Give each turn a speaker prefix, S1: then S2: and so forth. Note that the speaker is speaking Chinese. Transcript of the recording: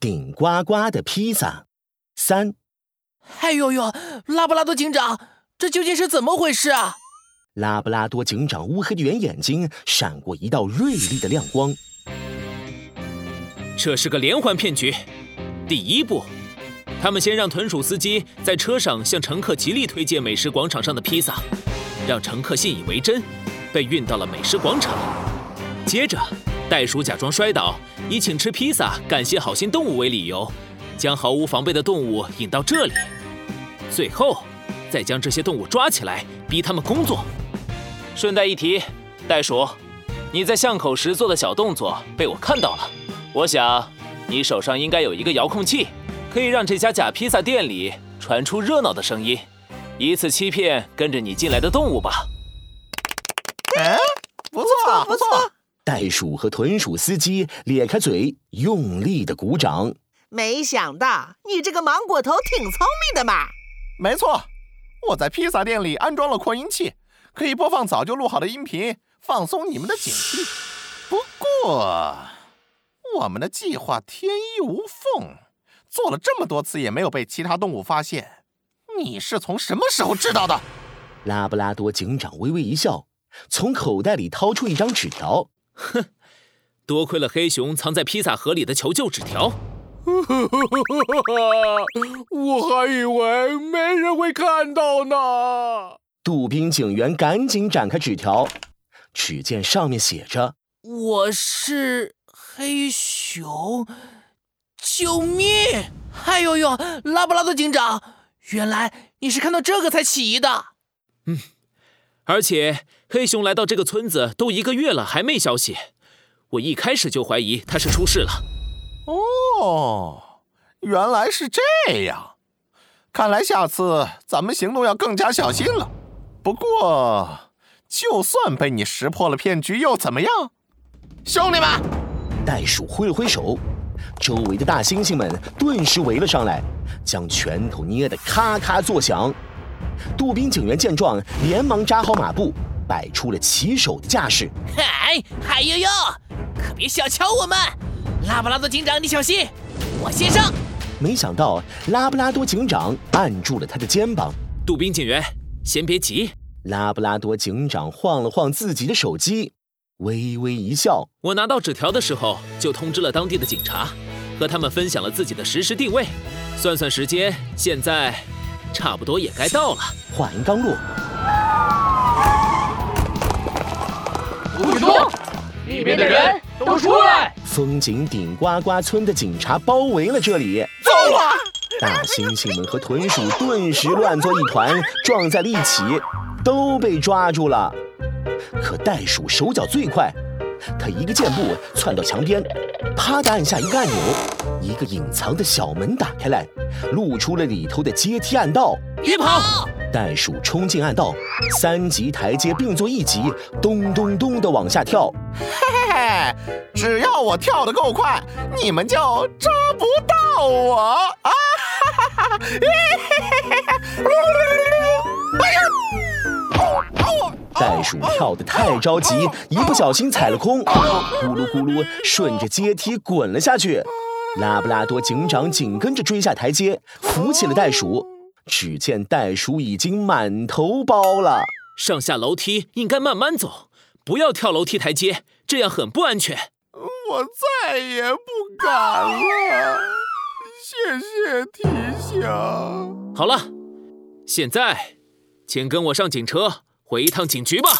S1: 顶呱呱的披萨。三，
S2: 哎呦呦，拉布拉多警长，这究竟是怎么回事啊？
S1: 拉布拉多警长乌黑的圆眼睛闪过一道锐利的亮光。
S3: 这是个连环骗局。第一步，他们先让豚鼠司机在车上向乘客极力推荐美食广场上的披萨，让乘客信以为真，被运到了美食广场。接着，袋鼠假装摔倒，以请吃披萨感谢好心动物为理由，将毫无防备的动物引到这里。最后，再将这些动物抓起来，逼他们工作。顺带一提，袋鼠，你在巷口时做的小动作被我看到了。我想，你手上应该有一个遥控器，可以让这家假披萨店里传出热闹的声音，以此欺骗跟着你进来的动物吧。
S4: 哎，不错不错！
S1: 袋鼠和豚鼠司机咧开嘴，用力的鼓掌。
S5: 没想到你这个芒果头挺聪明的嘛！
S4: 没错，我在披萨店里安装了扩音器。可以播放早就录好的音频，放松你们的警惕。不过，我们的计划天衣无缝，做了这么多次也没有被其他动物发现。你是从什么时候知道的？
S1: 拉布拉多警长微微一笑，从口袋里掏出一张纸条。
S3: 哼，多亏了黑熊藏在披萨盒里的求救纸条。
S6: 我还以为没人会看到呢。
S1: 杜宾警员赶紧展开纸条，只见上面写着：“
S2: 我是黑熊，救命！”哎呦呦，拉布拉多警长，原来你是看到这个才起疑的。
S3: 嗯，而且黑熊来到这个村子都一个月了，还没消息。我一开始就怀疑他是出事了。
S4: 哦，原来是这样，看来下次咱们行动要更加小心了。不过，就算被你识破了骗局，又怎么样？兄弟们，
S1: 袋鼠挥了挥手，周围的大猩猩们顿时围了上来，将拳头捏得咔咔作响。杜宾警员见状，连忙扎好马步，摆出了起手的架势。
S2: 嗨，嗨呦呦，可别小瞧我们！拉布拉多警长，你小心，我先上。
S1: 没想到拉布拉多警长按住了他的肩膀。
S3: 杜宾警员，先别急。
S1: 拉布拉多警长晃了晃自己的手机，微微一笑。
S3: 我拿到纸条的时候，就通知了当地的警察，和他们分享了自己的实时定位。算算时间，现在差不多也该到了。
S1: 话音刚落，
S6: 不许动！里面的人都出来！
S1: 风景顶呱呱村的警察包围了这里。
S4: 糟了！
S1: 大猩猩们和豚鼠顿时乱作一团，撞在了一起。都被抓住了，可袋鼠手脚最快，他一个箭步窜到墙边，啪的按下一个按钮，一个隐藏的小门打开来，露出了里头的阶梯暗道。
S2: 别跑！
S1: 袋鼠冲进暗道，三级台阶并作一级，咚咚咚的往下跳。
S4: 嘿嘿嘿，只要我跳得够快，你们就抓不到我啊！哈哈哈！嘿嘿嘿嘿！哎呀！
S1: 袋鼠跳得太着急，一不小心踩了空，咕噜咕噜顺着阶梯滚了下去。拉布拉多警长紧跟着追下台阶，扶起了袋鼠。只见袋鼠已经满头包了。
S3: 上下楼梯应该慢慢走，不要跳楼梯台阶，这样很不安全。
S4: 我再也不敢了，谢谢提醒。
S3: 好了，现在，请跟我上警车。回一趟警局吧。